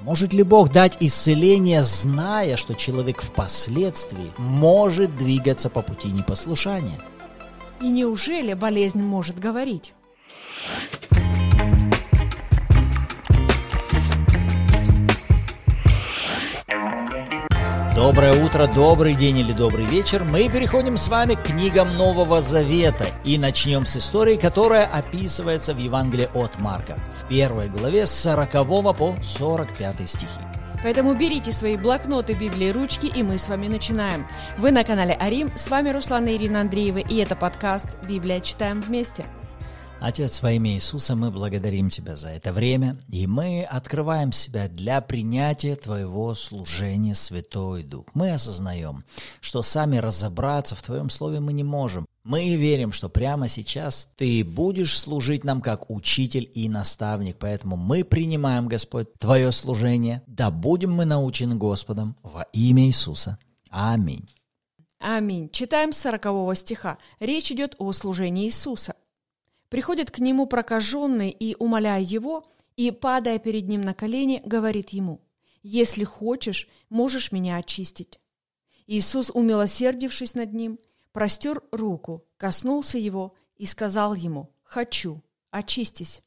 Может ли Бог дать исцеление, зная, что человек впоследствии может двигаться по пути непослушания? И неужели болезнь может говорить? Доброе утро, добрый день или добрый вечер. Мы переходим с вами к книгам Нового Завета и начнем с истории, которая описывается в Евангелии от Марка в первой главе с 40 по 45 стихи. Поэтому берите свои блокноты, Библии, ручки, и мы с вами начинаем. Вы на канале Арим, с вами Руслана Ирина Андреева, и это подкаст «Библия. Читаем вместе». Отец, во имя Иисуса мы благодарим Тебя за это время, и мы открываем себя для принятия Твоего служения, Святой Дух. Мы осознаем, что сами разобраться в Твоем Слове мы не можем. Мы верим, что прямо сейчас Ты будешь служить нам как учитель и наставник, поэтому мы принимаем, Господь, Твое служение, да будем мы научены Господом во имя Иисуса. Аминь. Аминь. Читаем с 40 стиха. Речь идет о служении Иисуса – Приходит к нему прокаженный и, умоляя его, и, падая перед ним на колени, говорит ему, «Если хочешь, можешь меня очистить». Иисус, умилосердившись над ним, простер руку, коснулся его и сказал ему, «Хочу, очистись».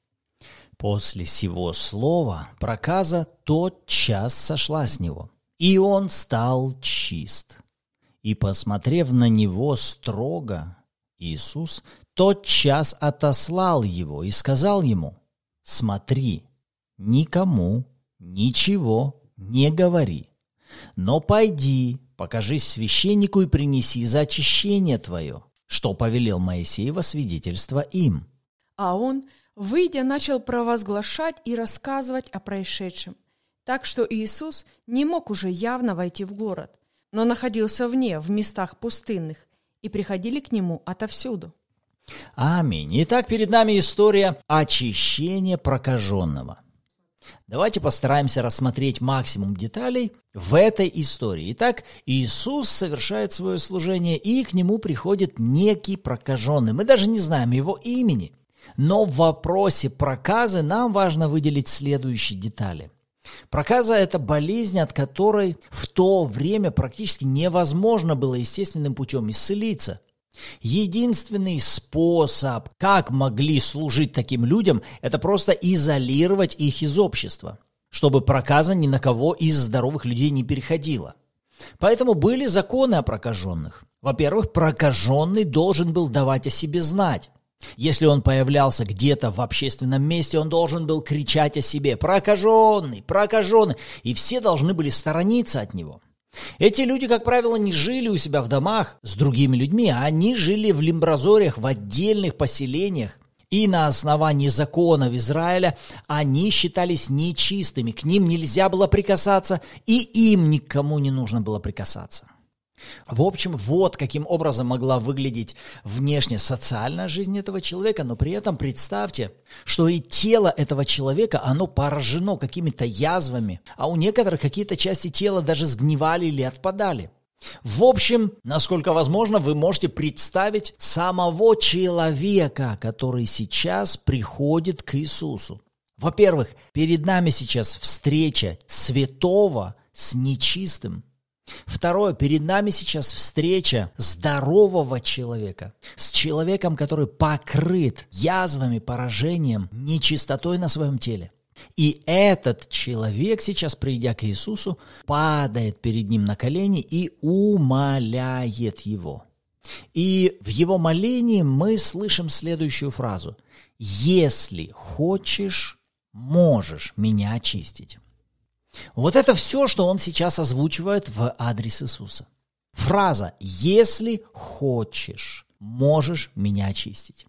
После сего слова проказа тотчас сошла с него, и он стал чист. И, посмотрев на него строго, Иисус тотчас отослал его и сказал ему, «Смотри, никому ничего не говори, но пойди, покажись священнику и принеси за очищение твое, что повелел Моисей во свидетельство им». А он, выйдя, начал провозглашать и рассказывать о происшедшем, так что Иисус не мог уже явно войти в город, но находился вне, в местах пустынных, и приходили к нему отовсюду. Аминь. Итак, перед нами история очищения прокаженного. Давайте постараемся рассмотреть максимум деталей в этой истории. Итак, Иисус совершает свое служение, и к нему приходит некий прокаженный. Мы даже не знаем его имени. Но в вопросе проказы нам важно выделить следующие детали. Проказа – это болезнь, от которой в то время практически невозможно было естественным путем исцелиться. Единственный способ, как могли служить таким людям, это просто изолировать их из общества, чтобы проказа ни на кого из здоровых людей не переходила. Поэтому были законы о прокаженных. Во-первых, прокаженный должен был давать о себе знать. Если он появлялся где-то в общественном месте, он должен был кричать о себе «прокаженный, прокаженный», и все должны были сторониться от него. Эти люди, как правило, не жили у себя в домах с другими людьми, а они жили в лимбразориях, в отдельных поселениях. И на основании законов Израиля они считались нечистыми, к ним нельзя было прикасаться, и им никому не нужно было прикасаться. В общем, вот каким образом могла выглядеть внешне социальная жизнь этого человека, но при этом представьте, что и тело этого человека, оно поражено какими-то язвами, а у некоторых какие-то части тела даже сгнивали или отпадали. В общем, насколько возможно, вы можете представить самого человека, который сейчас приходит к Иисусу. Во-первых, перед нами сейчас встреча святого с нечистым – Второе, перед нами сейчас встреча здорового человека с человеком, который покрыт язвами, поражением, нечистотой на своем теле. И этот человек сейчас, придя к Иисусу, падает перед ним на колени и умоляет его. И в его молении мы слышим следующую фразу. «Если хочешь, можешь меня очистить». Вот это все, что он сейчас озвучивает в адрес Иисуса. Фраза «если хочешь, можешь меня очистить».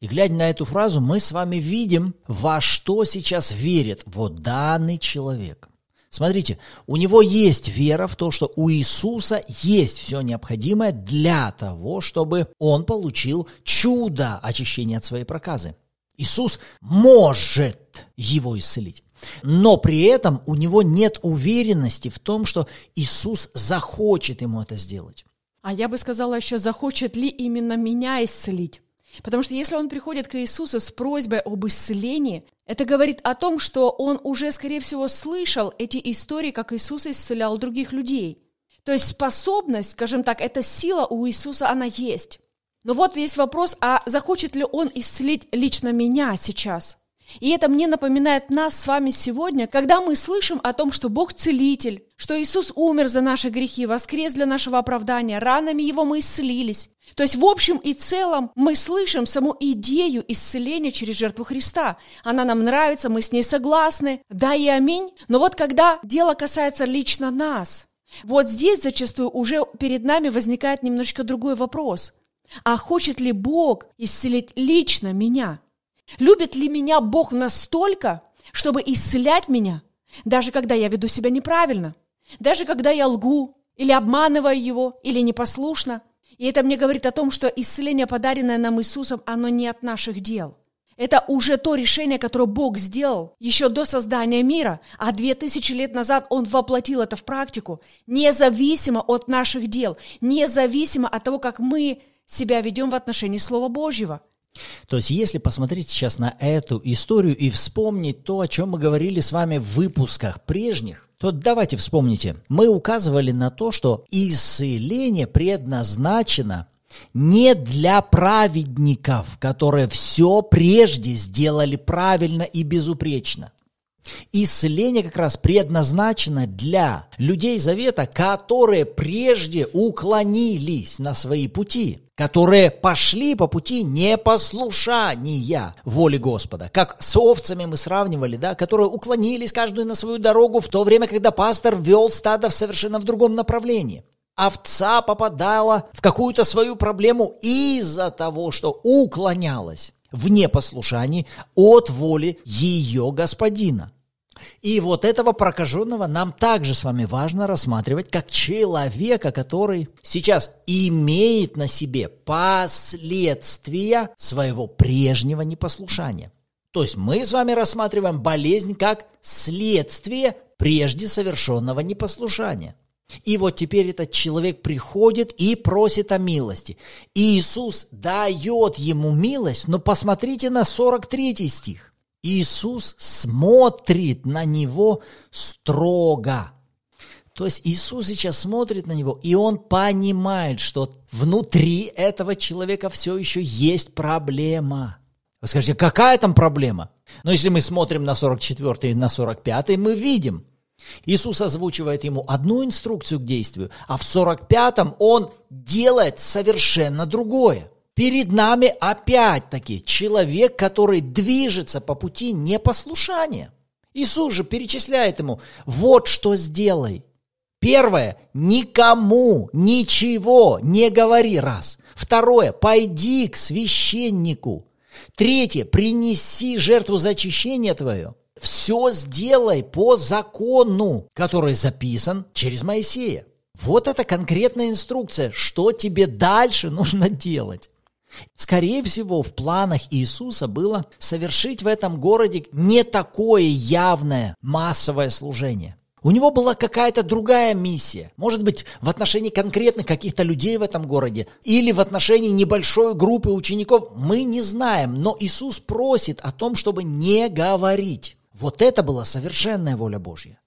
И глядя на эту фразу, мы с вами видим, во что сейчас верит вот данный человек. Смотрите, у него есть вера в то, что у Иисуса есть все необходимое для того, чтобы он получил чудо очищения от своей проказы. Иисус может его исцелить. Но при этом у него нет уверенности в том, что Иисус захочет ему это сделать. А я бы сказала еще, захочет ли именно меня исцелить. Потому что если он приходит к Иисусу с просьбой об исцелении, Это говорит о том, что он уже, скорее всего, слышал эти истории, как Иисус исцелял других людей. То есть способность, скажем так, эта сила у Иисуса, она есть. Но вот весь вопрос, а захочет ли он исцелить лично меня сейчас? И это мне напоминает нас с вами сегодня, когда мы слышим о том, что Бог целитель, что Иисус умер за наши грехи, воскрес для нашего оправдания, ранами Его мы исцелились. То есть в общем и целом мы слышим саму идею исцеления через жертву Христа. Она нам нравится, мы с ней согласны, да и аминь. Но вот когда дело касается лично нас, вот здесь зачастую уже перед нами возникает немножечко другой вопрос. А хочет ли Бог исцелить лично меня – Любит ли меня Бог настолько, чтобы исцелять меня, даже когда я веду себя неправильно, даже когда я лгу, или обманываю Его, или непослушно? И это мне говорит о том, что исцеление, подаренное нам Иисусом, оно не от наших дел. Это уже то решение, которое Бог сделал еще до создания мира, а две тысячи лет назад Он воплотил это в практику, независимо от наших дел, независимо от того, как мы себя ведем в отношении Слова Божьего – то есть, если посмотреть сейчас на эту историю и вспомнить то, о чем мы говорили с вами в выпусках прежних, то давайте вспомните. Мы указывали на то, что исцеление предназначено не для праведников, которые все прежде сделали правильно и безупречно. Исцеление как раз предназначено для людей Завета, которые прежде уклонились на свои пути, которые пошли по пути непослушания воли Господа. Как с овцами мы сравнивали, да, которые уклонились каждую на свою дорогу в то время, когда пастор вел стадо в совершенно в другом направлении. Овца попадала в какую-то свою проблему из-за того, что уклонялась в непослушании от воли ее господина. И вот этого прокаженного нам также с вами важно рассматривать как человека, который сейчас имеет на себе последствия своего прежнего непослушания. То есть мы с вами рассматриваем болезнь как следствие прежде совершенного непослушания. И вот теперь этот человек приходит и просит о милости. И Иисус дает ему милость, но посмотрите на 43 стих. Иисус смотрит на него строго. То есть Иисус сейчас смотрит на него, и он понимает, что внутри этого человека все еще есть проблема. Вы скажете, какая там проблема? Но если мы смотрим на 44 и на 45, мы видим, Иисус озвучивает ему одну инструкцию к действию, а в 45-м он делает совершенно другое. Перед нами опять-таки человек, который движется по пути непослушания. Иисус же перечисляет ему, вот что сделай. Первое, никому ничего не говори раз. Второе, пойди к священнику. Третье, принеси жертву за очищение твое. Все сделай по закону, который записан через Моисея. Вот это конкретная инструкция, что тебе дальше нужно делать. Скорее всего, в планах Иисуса было совершить в этом городе не такое явное массовое служение. У него была какая-то другая миссия. Может быть, в отношении конкретных каких-то людей в этом городе или в отношении небольшой группы учеников. Мы не знаем, но Иисус просит о том, чтобы не говорить. Вот это была совершенная воля Божья.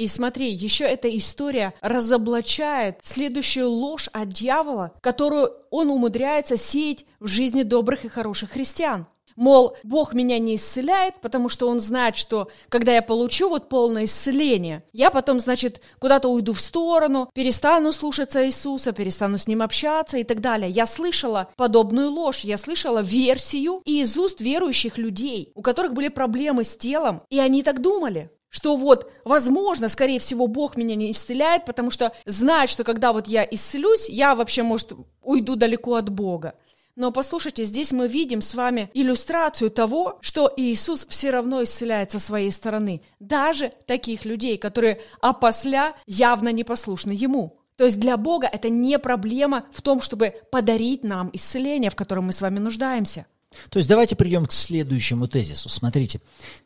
И смотри, еще эта история разоблачает следующую ложь от дьявола, которую он умудряется сеять в жизни добрых и хороших христиан. Мол, Бог меня не исцеляет, потому что Он знает, что когда я получу вот полное исцеление, я потом, значит, куда-то уйду в сторону, перестану слушаться Иисуса, перестану с Ним общаться и так далее. Я слышала подобную ложь, я слышала версию из уст верующих людей, у которых были проблемы с телом, и они так думали что вот, возможно, скорее всего, Бог меня не исцеляет, потому что знает, что когда вот я исцелюсь, я вообще, может, уйду далеко от Бога. Но послушайте, здесь мы видим с вами иллюстрацию того, что Иисус все равно исцеляет со своей стороны. Даже таких людей, которые опосля явно непослушны Ему. То есть для Бога это не проблема в том, чтобы подарить нам исцеление, в котором мы с вами нуждаемся. То есть давайте придем к следующему тезису. Смотрите,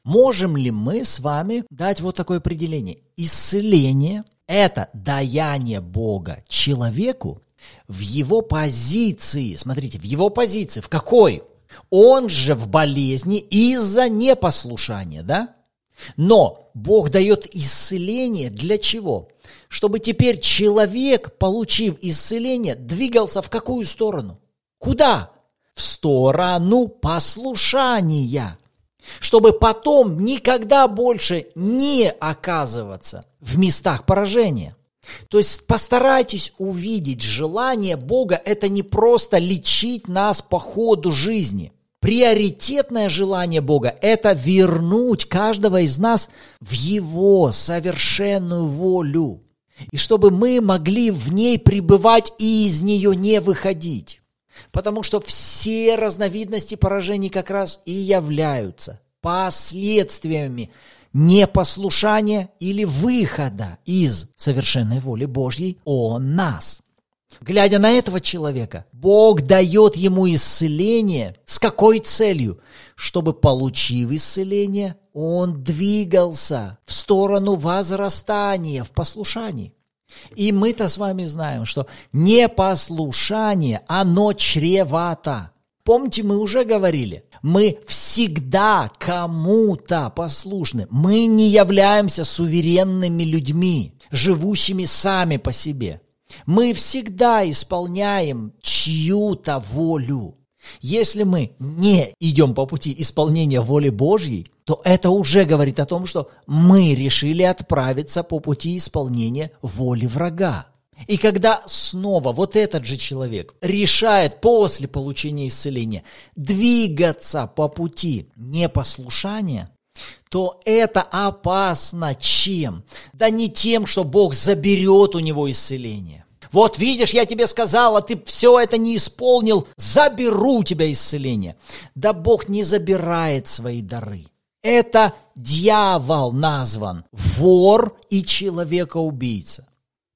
можем ли мы с вами дать вот такое определение? Исцеление – это даяние Бога человеку в его позиции. Смотрите, в его позиции. В какой? Он же в болезни из-за непослушания, да? Но Бог дает исцеление для чего? Чтобы теперь человек, получив исцеление, двигался в какую сторону? Куда? В сторону послушания. Чтобы потом никогда больше не оказываться в местах поражения. То есть постарайтесь увидеть желание Бога – это не просто лечить нас по ходу жизни. Приоритетное желание Бога – это вернуть каждого из нас в Его совершенную волю. И чтобы мы могли в ней пребывать и из нее не выходить. Потому что все разновидности поражений как раз и являются последствиями непослушания или выхода из совершенной воли Божьей о нас. Глядя на этого человека, Бог дает ему исцеление. С какой целью? Чтобы, получив исцеление, он двигался в сторону возрастания в послушании. И мы-то с вами знаем, что непослушание, оно чревато. Помните, мы уже говорили, мы всегда кому-то послушны. Мы не являемся суверенными людьми, живущими сами по себе. Мы всегда исполняем чью-то волю. Если мы не идем по пути исполнения воли Божьей, то это уже говорит о том, что мы решили отправиться по пути исполнения воли врага. И когда снова вот этот же человек решает после получения исцеления двигаться по пути непослушания, то это опасно чем? Да не тем, что Бог заберет у него исцеление. Вот видишь, я тебе сказал, а ты все это не исполнил, заберу у тебя исцеление. Да Бог не забирает свои дары. Это дьявол назван, вор и человекоубийца.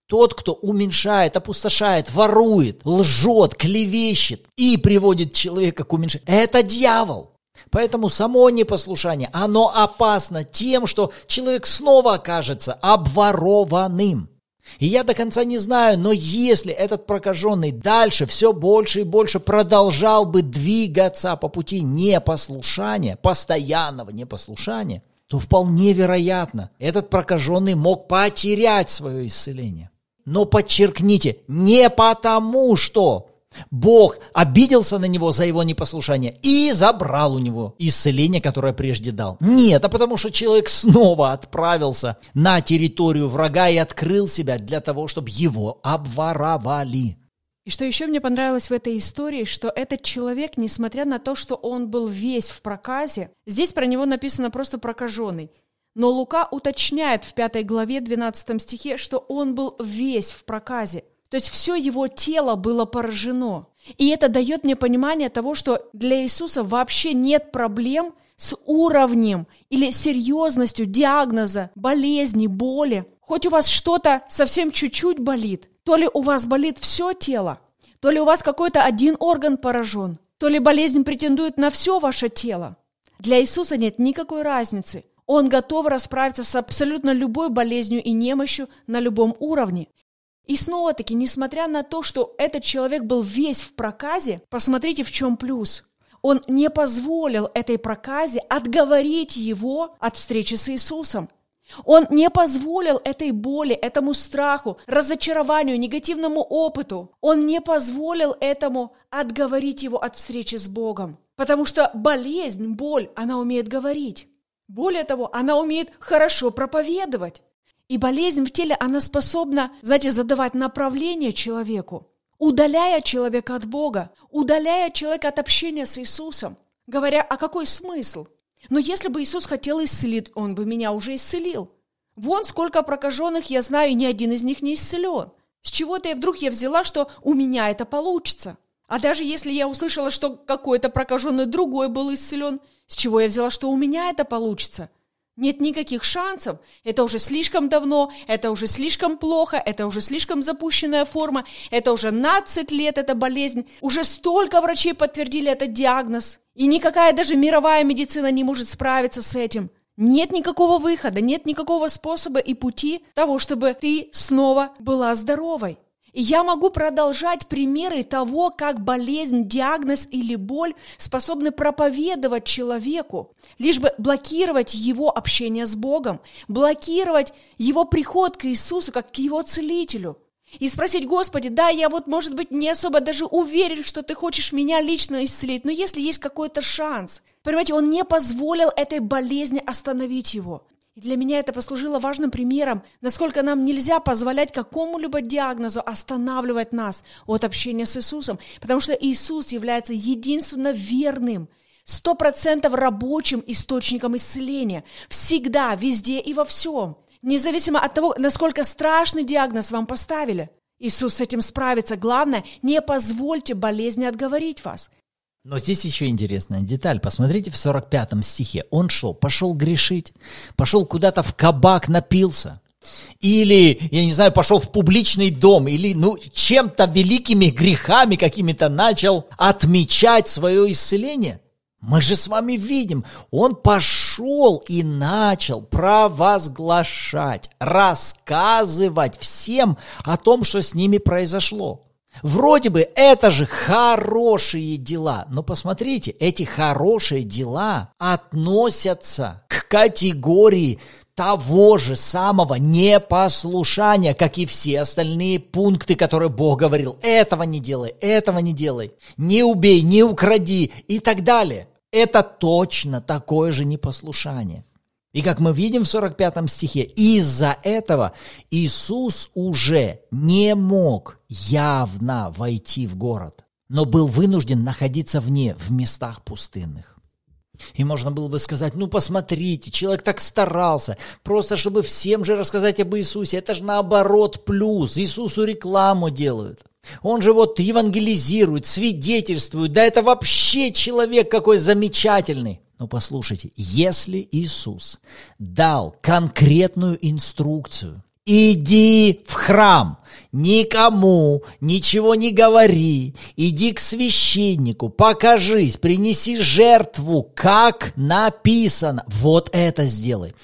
Тот, кто уменьшает, опустошает, ворует, лжет, клевещет и приводит человека к уменьшению, это дьявол. Поэтому само непослушание, оно опасно тем, что человек снова окажется обворованным. И я до конца не знаю, но если этот прокаженный дальше все больше и больше продолжал бы двигаться по пути непослушания, постоянного непослушания, то вполне вероятно, этот прокаженный мог потерять свое исцеление. Но подчеркните, не потому что Бог обиделся на него за его непослушание и забрал у него исцеление, которое прежде дал. Нет, а потому что человек снова отправился на территорию врага и открыл себя для того, чтобы его обворовали. И что еще мне понравилось в этой истории, что этот человек, несмотря на то, что он был весь в проказе, здесь про него написано просто прокаженный – но Лука уточняет в пятой главе 12 стихе, что он был весь в проказе. То есть все его тело было поражено. И это дает мне понимание того, что для Иисуса вообще нет проблем с уровнем или серьезностью диагноза, болезни, боли. Хоть у вас что-то совсем чуть-чуть болит, то ли у вас болит все тело, то ли у вас какой-то один орган поражен, то ли болезнь претендует на все ваше тело. Для Иисуса нет никакой разницы. Он готов расправиться с абсолютно любой болезнью и немощью на любом уровне. И снова-таки, несмотря на то, что этот человек был весь в проказе, посмотрите, в чем плюс. Он не позволил этой проказе отговорить его от встречи с Иисусом. Он не позволил этой боли, этому страху, разочарованию, негативному опыту. Он не позволил этому отговорить его от встречи с Богом. Потому что болезнь, боль, она умеет говорить. Более того, она умеет хорошо проповедовать. И болезнь в теле, она способна, знаете, задавать направление человеку, удаляя человека от Бога, удаляя человека от общения с Иисусом, говоря, а какой смысл? Но если бы Иисус хотел исцелить, Он бы меня уже исцелил. Вон сколько прокаженных я знаю, ни один из них не исцелен. С чего-то я вдруг я взяла, что у меня это получится. А даже если я услышала, что какой-то прокаженный другой был исцелен, с чего я взяла, что у меня это получится? Нет никаких шансов. Это уже слишком давно, это уже слишком плохо, это уже слишком запущенная форма, это уже 12 лет эта болезнь. Уже столько врачей подтвердили этот диагноз. И никакая даже мировая медицина не может справиться с этим. Нет никакого выхода, нет никакого способа и пути того, чтобы ты снова была здоровой. Я могу продолжать примеры того, как болезнь, диагноз или боль способны проповедовать человеку, лишь бы блокировать его общение с Богом, блокировать его приход к Иисусу, как к его целителю. И спросить, Господи, да, я вот, может быть, не особо даже уверен, что ты хочешь меня лично исцелить, но если есть какой-то шанс. Понимаете, он не позволил этой болезни остановить его. И для меня это послужило важным примером, насколько нам нельзя позволять какому-либо диагнозу останавливать нас от общения с Иисусом, потому что Иисус является единственно верным, сто процентов рабочим источником исцеления, всегда, везде и во всем, независимо от того, насколько страшный диагноз вам поставили. Иисус с этим справится. Главное, не позвольте болезни отговорить вас. Но здесь еще интересная деталь. Посмотрите в 45 стихе. Он что, пошел грешить? Пошел куда-то в кабак, напился? Или, я не знаю, пошел в публичный дом, или, ну, чем-то великими грехами какими-то начал отмечать свое исцеление? Мы же с вами видим, он пошел и начал провозглашать, рассказывать всем о том, что с ними произошло. Вроде бы это же хорошие дела, но посмотрите, эти хорошие дела относятся к категории того же самого непослушания, как и все остальные пункты, которые Бог говорил. Этого не делай, этого не делай, не убей, не укради и так далее. Это точно такое же непослушание. И как мы видим в 45 стихе, из-за этого Иисус уже не мог явно войти в город, но был вынужден находиться вне, в местах пустынных. И можно было бы сказать, ну посмотрите, человек так старался, просто чтобы всем же рассказать об Иисусе. Это же наоборот плюс, Иисусу рекламу делают. Он же вот евангелизирует, свидетельствует, да это вообще человек какой замечательный. Но послушайте, если Иисус дал конкретную инструкцию, иди в храм, никому ничего не говори, иди к священнику, покажись, принеси жертву, как написано. Вот это сделай.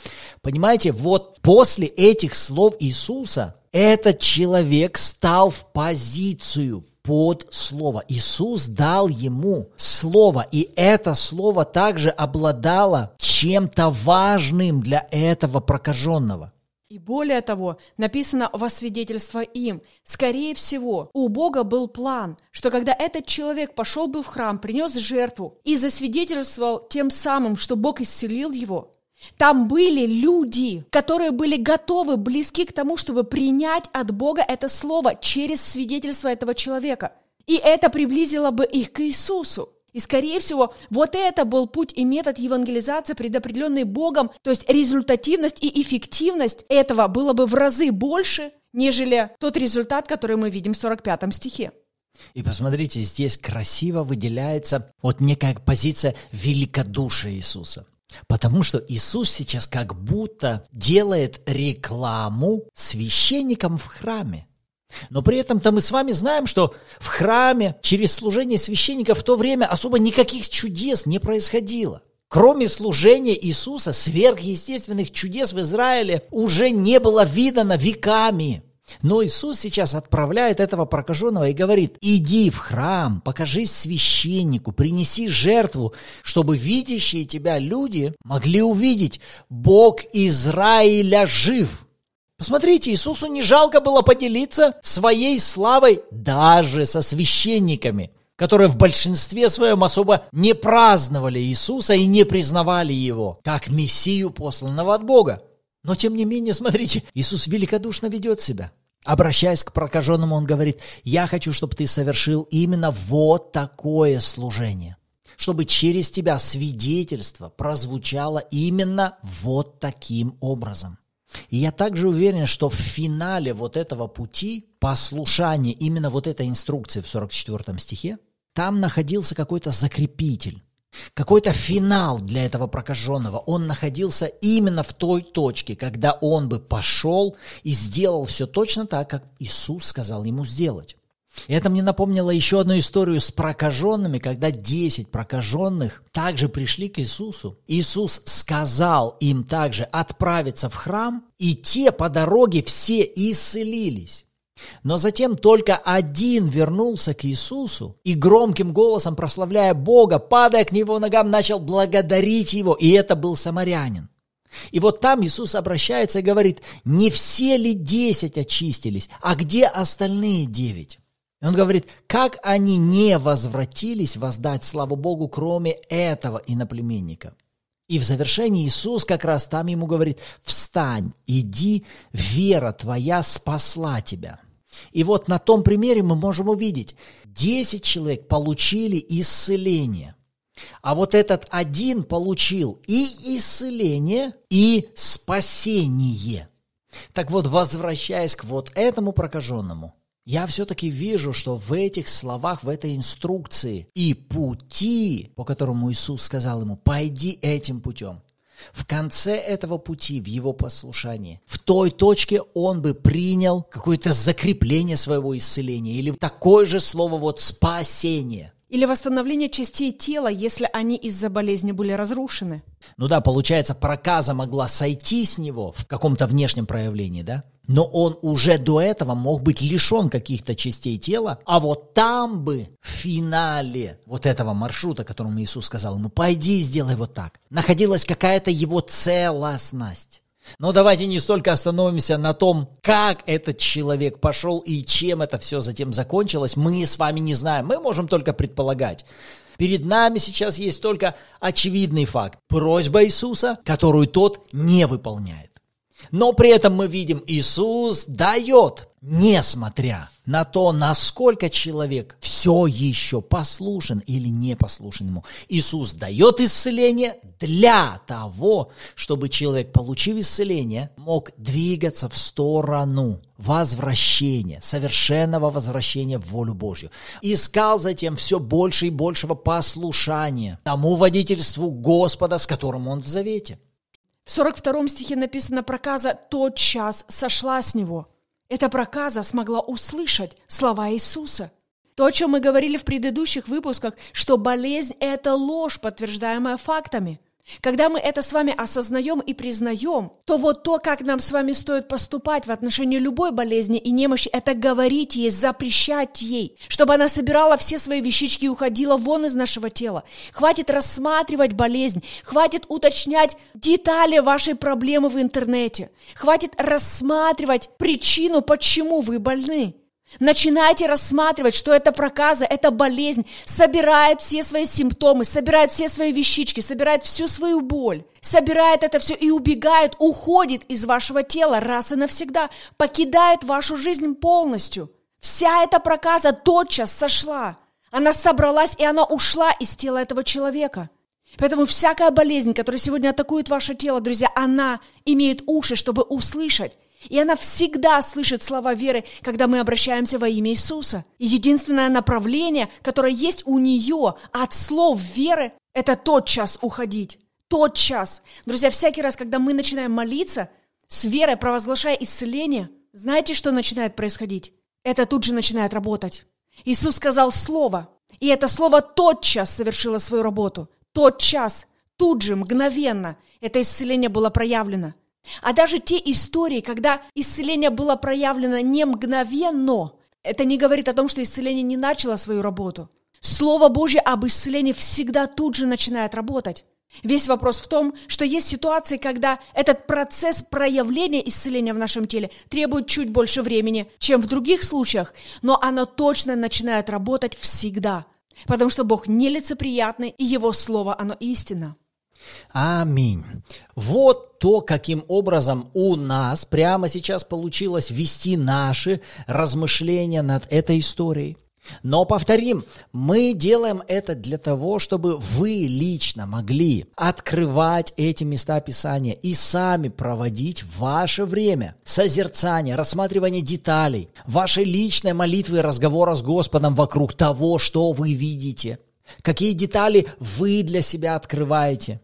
Понимаете, вот после этих слов Иисуса этот человек стал в позицию под слово. Иисус дал ему слово, и это слово также обладало чем-то важным для этого прокаженного. И более того, написано во свидетельство им, скорее всего, у Бога был план, что когда этот человек пошел бы в храм, принес жертву и засвидетельствовал тем самым, что Бог исцелил его, там были люди, которые были готовы, близки к тому, чтобы принять от Бога это слово через свидетельство этого человека. И это приблизило бы их к Иисусу. И, скорее всего, вот это был путь и метод евангелизации, предопределенный Богом, то есть результативность и эффективность этого было бы в разы больше, нежели тот результат, который мы видим в 45 стихе. И посмотрите, здесь красиво выделяется вот некая позиция великодушия Иисуса. Потому что Иисус сейчас как будто делает рекламу священникам в храме. Но при этом-то мы с вами знаем, что в храме через служение священника в то время особо никаких чудес не происходило. Кроме служения Иисуса, сверхъестественных чудес в Израиле уже не было видано веками. Но Иисус сейчас отправляет этого прокаженного и говорит, иди в храм, покажись священнику, принеси жертву, чтобы видящие тебя люди могли увидеть, Бог Израиля жив. Посмотрите, Иисусу не жалко было поделиться своей славой даже со священниками, которые в большинстве своем особо не праздновали Иисуса и не признавали Его как Мессию, посланного от Бога. Но тем не менее, смотрите, Иисус великодушно ведет себя. Обращаясь к прокаженному, он говорит, я хочу, чтобы ты совершил именно вот такое служение. Чтобы через тебя свидетельство прозвучало именно вот таким образом. И я также уверен, что в финале вот этого пути послушания именно вот этой инструкции в 44 стихе, там находился какой-то закрепитель, какой-то финал для этого прокаженного. Он находился именно в той точке, когда он бы пошел и сделал все точно так, как Иисус сказал ему сделать. И это мне напомнило еще одну историю с прокаженными, когда 10 прокаженных также пришли к Иисусу. Иисус сказал им также отправиться в храм, и те по дороге все исцелились. Но затем только один вернулся к Иисусу и громким голосом, прославляя Бога, падая к Него ногам, начал благодарить Его, и это был самарянин. И вот там Иисус обращается и говорит, не все ли десять очистились, а где остальные девять? И он говорит, как они не возвратились воздать славу Богу, кроме этого иноплеменника. И в завершении Иисус как раз там ему говорит, встань, иди, вера твоя спасла тебя. И вот на том примере мы можем увидеть, 10 человек получили исцеление. А вот этот один получил и исцеление, и спасение. Так вот, возвращаясь к вот этому прокаженному, я все-таки вижу, что в этих словах, в этой инструкции и пути, по которому Иисус сказал ему, пойди этим путем, в конце этого пути, в его послушании, в той точке он бы принял какое-то закрепление своего исцеления или такое же слово вот спасение. Или восстановление частей тела, если они из-за болезни были разрушены. Ну да, получается, проказа могла сойти с него в каком-то внешнем проявлении, да? Но он уже до этого мог быть лишен каких-то частей тела, а вот там бы в финале вот этого маршрута, которому Иисус сказал ему, пойди сделай вот так, находилась какая-то его целостность. Но давайте не столько остановимся на том, как этот человек пошел и чем это все затем закончилось. Мы с вами не знаем, мы можем только предполагать. Перед нами сейчас есть только очевидный факт. Просьба Иисуса, которую тот не выполняет. Но при этом мы видим, Иисус дает, несмотря на то, насколько человек все еще послушен или не послушен ему. Иисус дает исцеление для того, чтобы человек, получив исцеление, мог двигаться в сторону возвращения, совершенного возвращения в волю Божью. Искал затем все больше и большего послушания тому водительству Господа, с которым он в завете. В 42 стихе написано проказа «тот час сошла с него». Эта проказа смогла услышать слова Иисуса. То, о чем мы говорили в предыдущих выпусках, что болезнь – это ложь, подтверждаемая фактами – когда мы это с вами осознаем и признаем, то вот то, как нам с вами стоит поступать в отношении любой болезни и немощи, это говорить ей, запрещать ей, чтобы она собирала все свои вещички и уходила вон из нашего тела. Хватит рассматривать болезнь, хватит уточнять детали вашей проблемы в интернете, хватит рассматривать причину, почему вы больны. Начинайте рассматривать, что это проказа, это болезнь, собирает все свои симптомы, собирает все свои вещички, собирает всю свою боль, собирает это все и убегает, уходит из вашего тела раз и навсегда, покидает вашу жизнь полностью. Вся эта проказа тотчас сошла. Она собралась, и она ушла из тела этого человека. Поэтому всякая болезнь, которая сегодня атакует ваше тело, друзья, она имеет уши, чтобы услышать. И она всегда слышит слова веры, когда мы обращаемся во имя Иисуса. И единственное направление, которое есть у нее от слов веры, это тот час уходить. Тот час. Друзья, всякий раз, когда мы начинаем молиться, с верой провозглашая исцеление, знаете, что начинает происходить? Это тут же начинает работать. Иисус сказал слово, и это слово тотчас совершило свою работу. Тот час, тут же, мгновенно, это исцеление было проявлено – а даже те истории, когда исцеление было проявлено не мгновенно, это не говорит о том, что исцеление не начало свою работу. Слово Божье об исцелении всегда тут же начинает работать. Весь вопрос в том, что есть ситуации, когда этот процесс проявления исцеления в нашем теле требует чуть больше времени, чем в других случаях, но оно точно начинает работать всегда, потому что Бог нелицеприятный, и Его Слово, оно истина. Аминь. Вот то, каким образом у нас прямо сейчас получилось вести наши размышления над этой историей. Но повторим, мы делаем это для того, чтобы вы лично могли открывать эти места Писания и сами проводить ваше время созерцания, рассматривания деталей, вашей личной молитвы и разговора с Господом вокруг того, что вы видите, какие детали вы для себя открываете.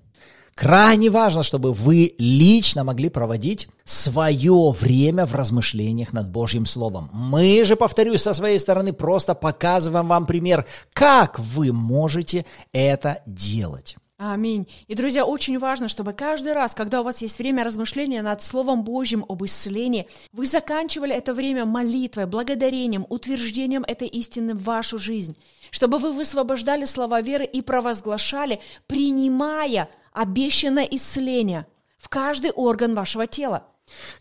Крайне важно, чтобы вы лично могли проводить свое время в размышлениях над Божьим Словом. Мы же, повторюсь, со своей стороны просто показываем вам пример, как вы можете это делать. Аминь. И, друзья, очень важно, чтобы каждый раз, когда у вас есть время размышления над Словом Божьим об исцелении, вы заканчивали это время молитвой, благодарением, утверждением этой истины в вашу жизнь, чтобы вы высвобождали слова веры и провозглашали, принимая обещанное исцеление в каждый орган вашего тела.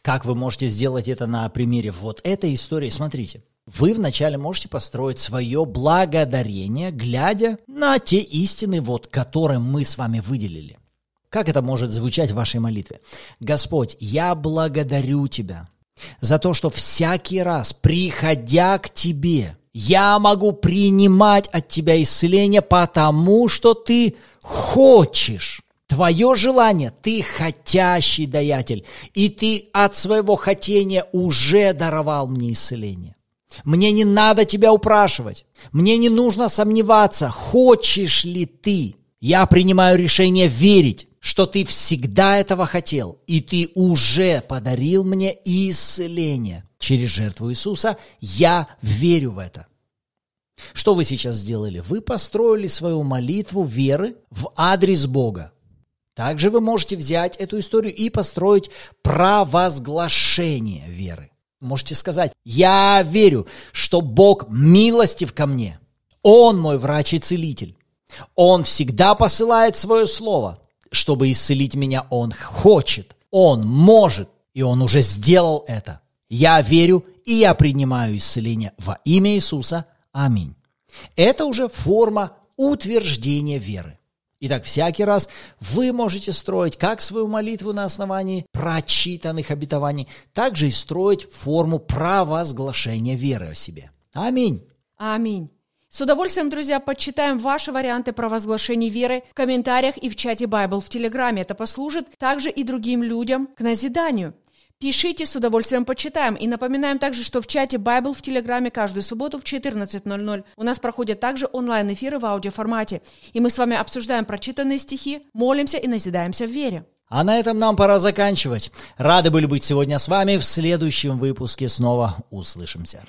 Как вы можете сделать это на примере вот этой истории? Смотрите. Вы вначале можете построить свое благодарение, глядя на те истины, вот, которые мы с вами выделили. Как это может звучать в вашей молитве? Господь, я благодарю Тебя за то, что всякий раз, приходя к Тебе, я могу принимать от Тебя исцеление, потому что Ты хочешь. Твое желание, ты хотящий даятель, и ты от своего хотения уже даровал мне исцеление. Мне не надо тебя упрашивать. Мне не нужно сомневаться, хочешь ли ты. Я принимаю решение верить, что ты всегда этого хотел, и ты уже подарил мне исцеление. Через жертву Иисуса я верю в это. Что вы сейчас сделали? Вы построили свою молитву веры в адрес Бога. Также вы можете взять эту историю и построить провозглашение веры. Можете сказать, я верю, что Бог милостив ко мне. Он мой врач и целитель. Он всегда посылает свое слово, чтобы исцелить меня. Он хочет, он может, и он уже сделал это. Я верю, и я принимаю исцеление во имя Иисуса. Аминь. Это уже форма утверждения веры. Итак, всякий раз вы можете строить как свою молитву на основании прочитанных обетований, так же и строить форму провозглашения веры о себе. Аминь. Аминь. С удовольствием, друзья, почитаем ваши варианты провозглашений веры в комментариях и в чате Bible в Телеграме. Это послужит также и другим людям к назиданию. Пишите, с удовольствием почитаем. И напоминаем также, что в чате Bible в Телеграме каждую субботу в 14.00 у нас проходят также онлайн-эфиры в аудиоформате. И мы с вами обсуждаем прочитанные стихи, молимся и назидаемся в вере. А на этом нам пора заканчивать. Рады были быть сегодня с вами. В следующем выпуске снова услышимся.